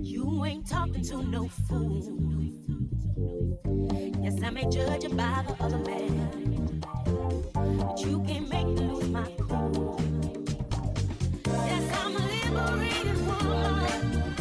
You ain't talking to no fool. Yes, I may judge you by the other man, but you can't make me lose my cool. Yes, I'm a liberated woman.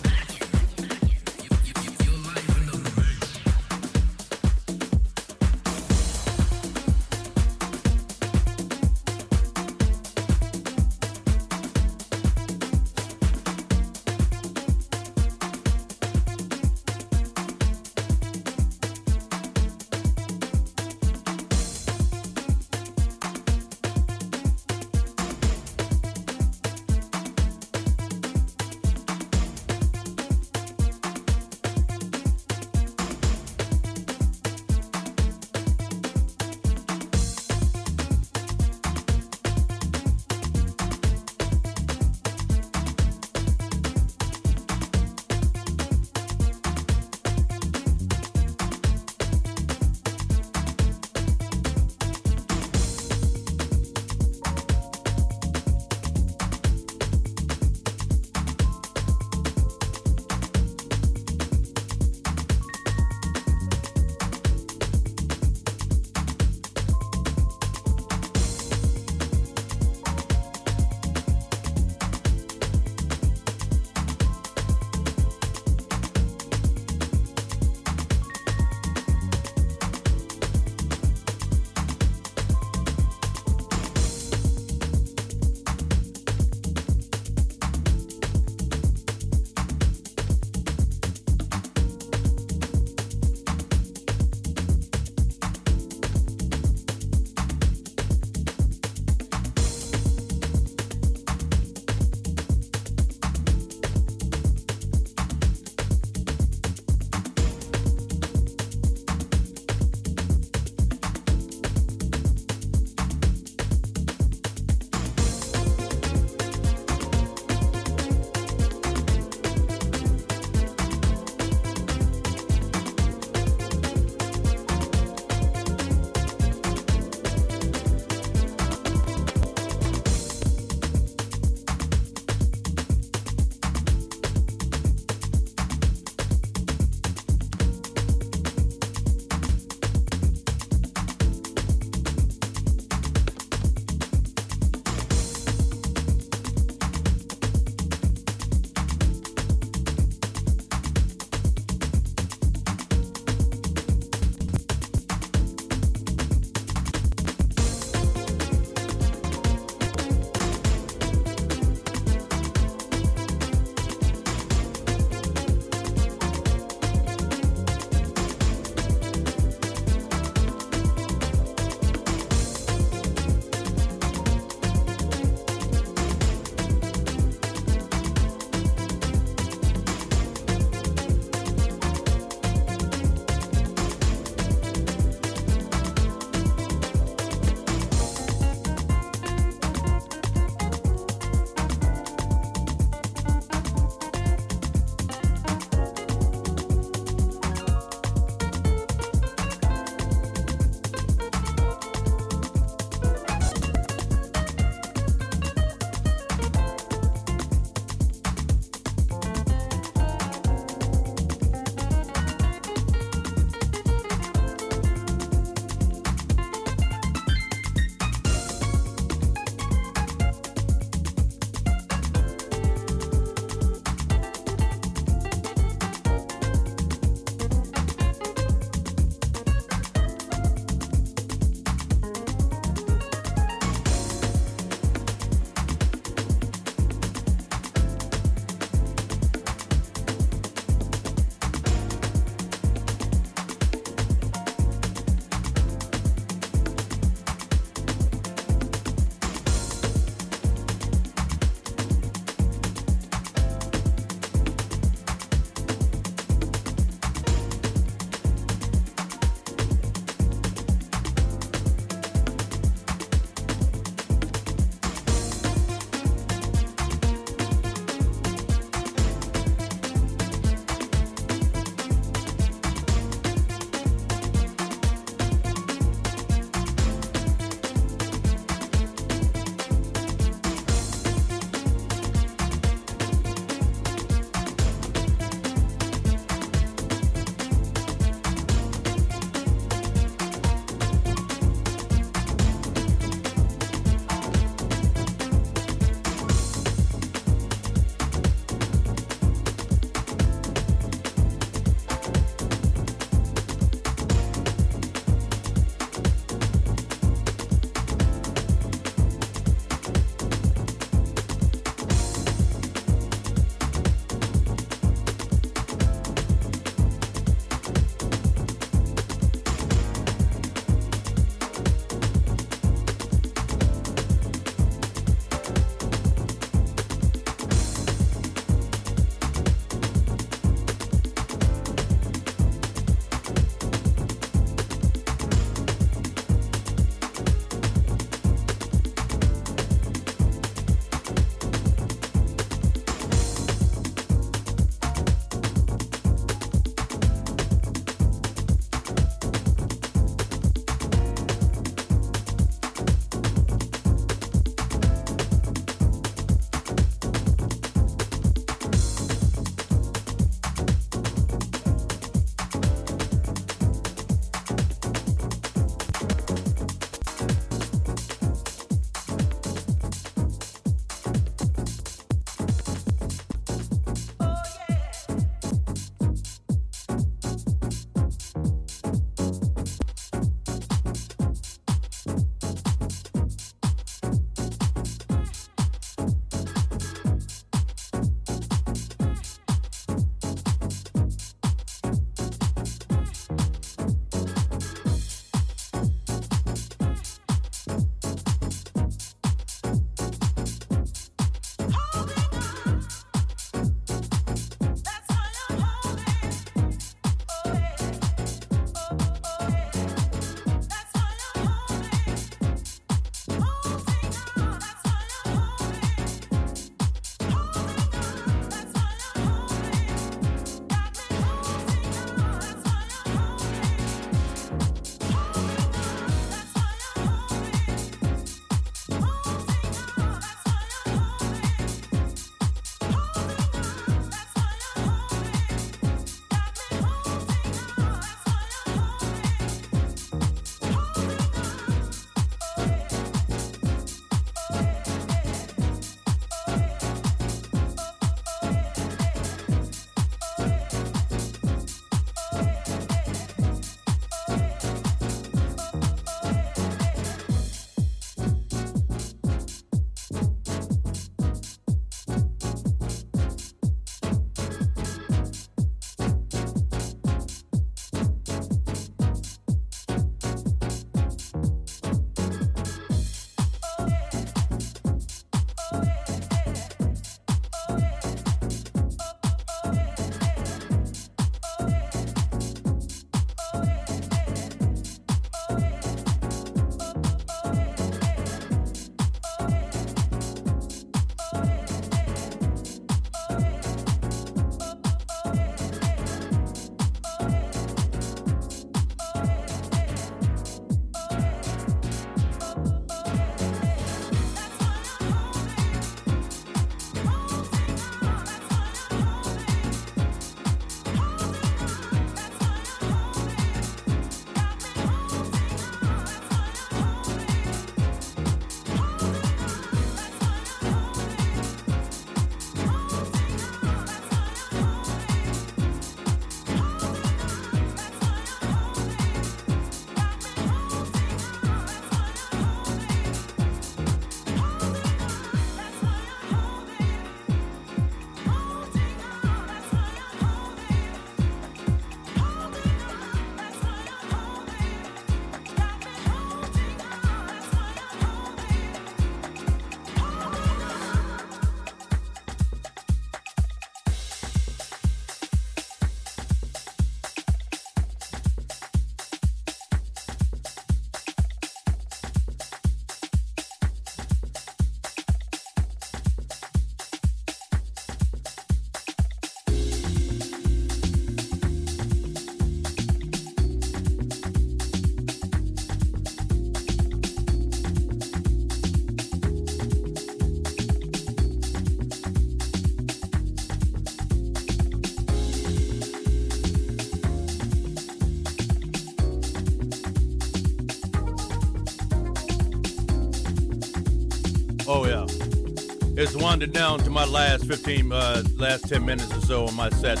It's winding down to my last 15, uh, last 10 minutes or so on my set.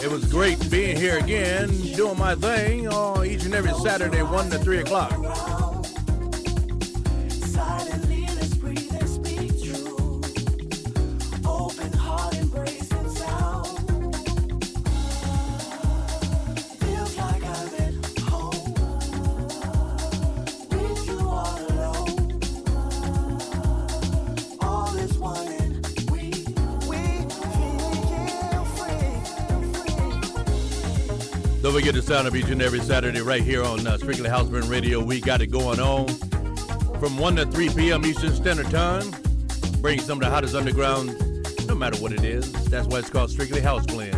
It was great being here again, doing my thing on each and every Saturday, 1 to 3 o'clock. Sound of each and every Saturday right here on uh, Strictly House Blend Radio. We got it going on from 1 to 3 p.m. Eastern Standard Time. Bring some of the hottest underground, no matter what it is. That's why it's called Strictly House Blend.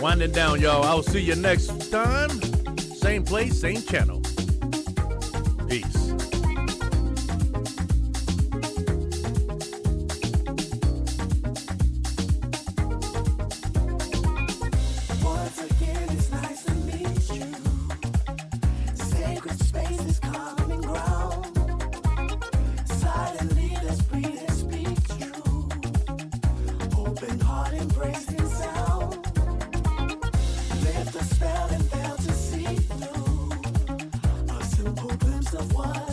Winding down, y'all. I'll see you next time. Same place, same channel. Of what